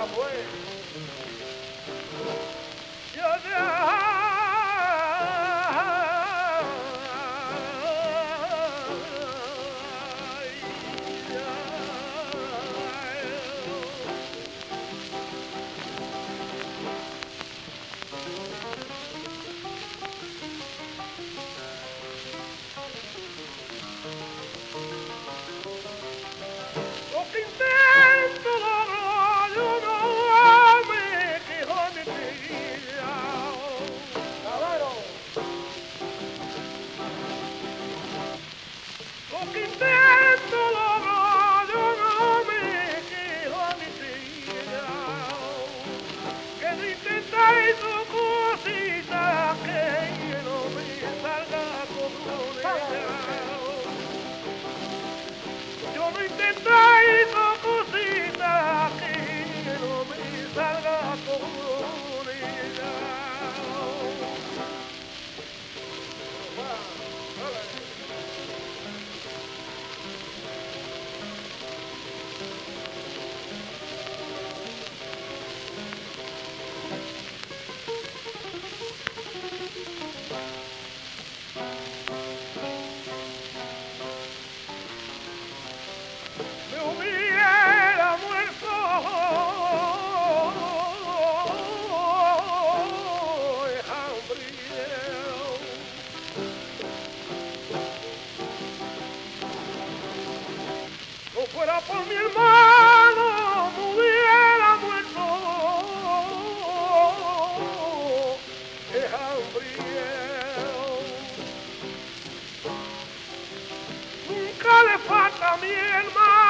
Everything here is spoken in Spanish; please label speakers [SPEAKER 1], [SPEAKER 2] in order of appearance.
[SPEAKER 1] para moer. E salga con Me hubiera muerto, es abrió. No fuera por mi hermano, no hubiera muerto, es hambre, nunca le falta a mi hermano.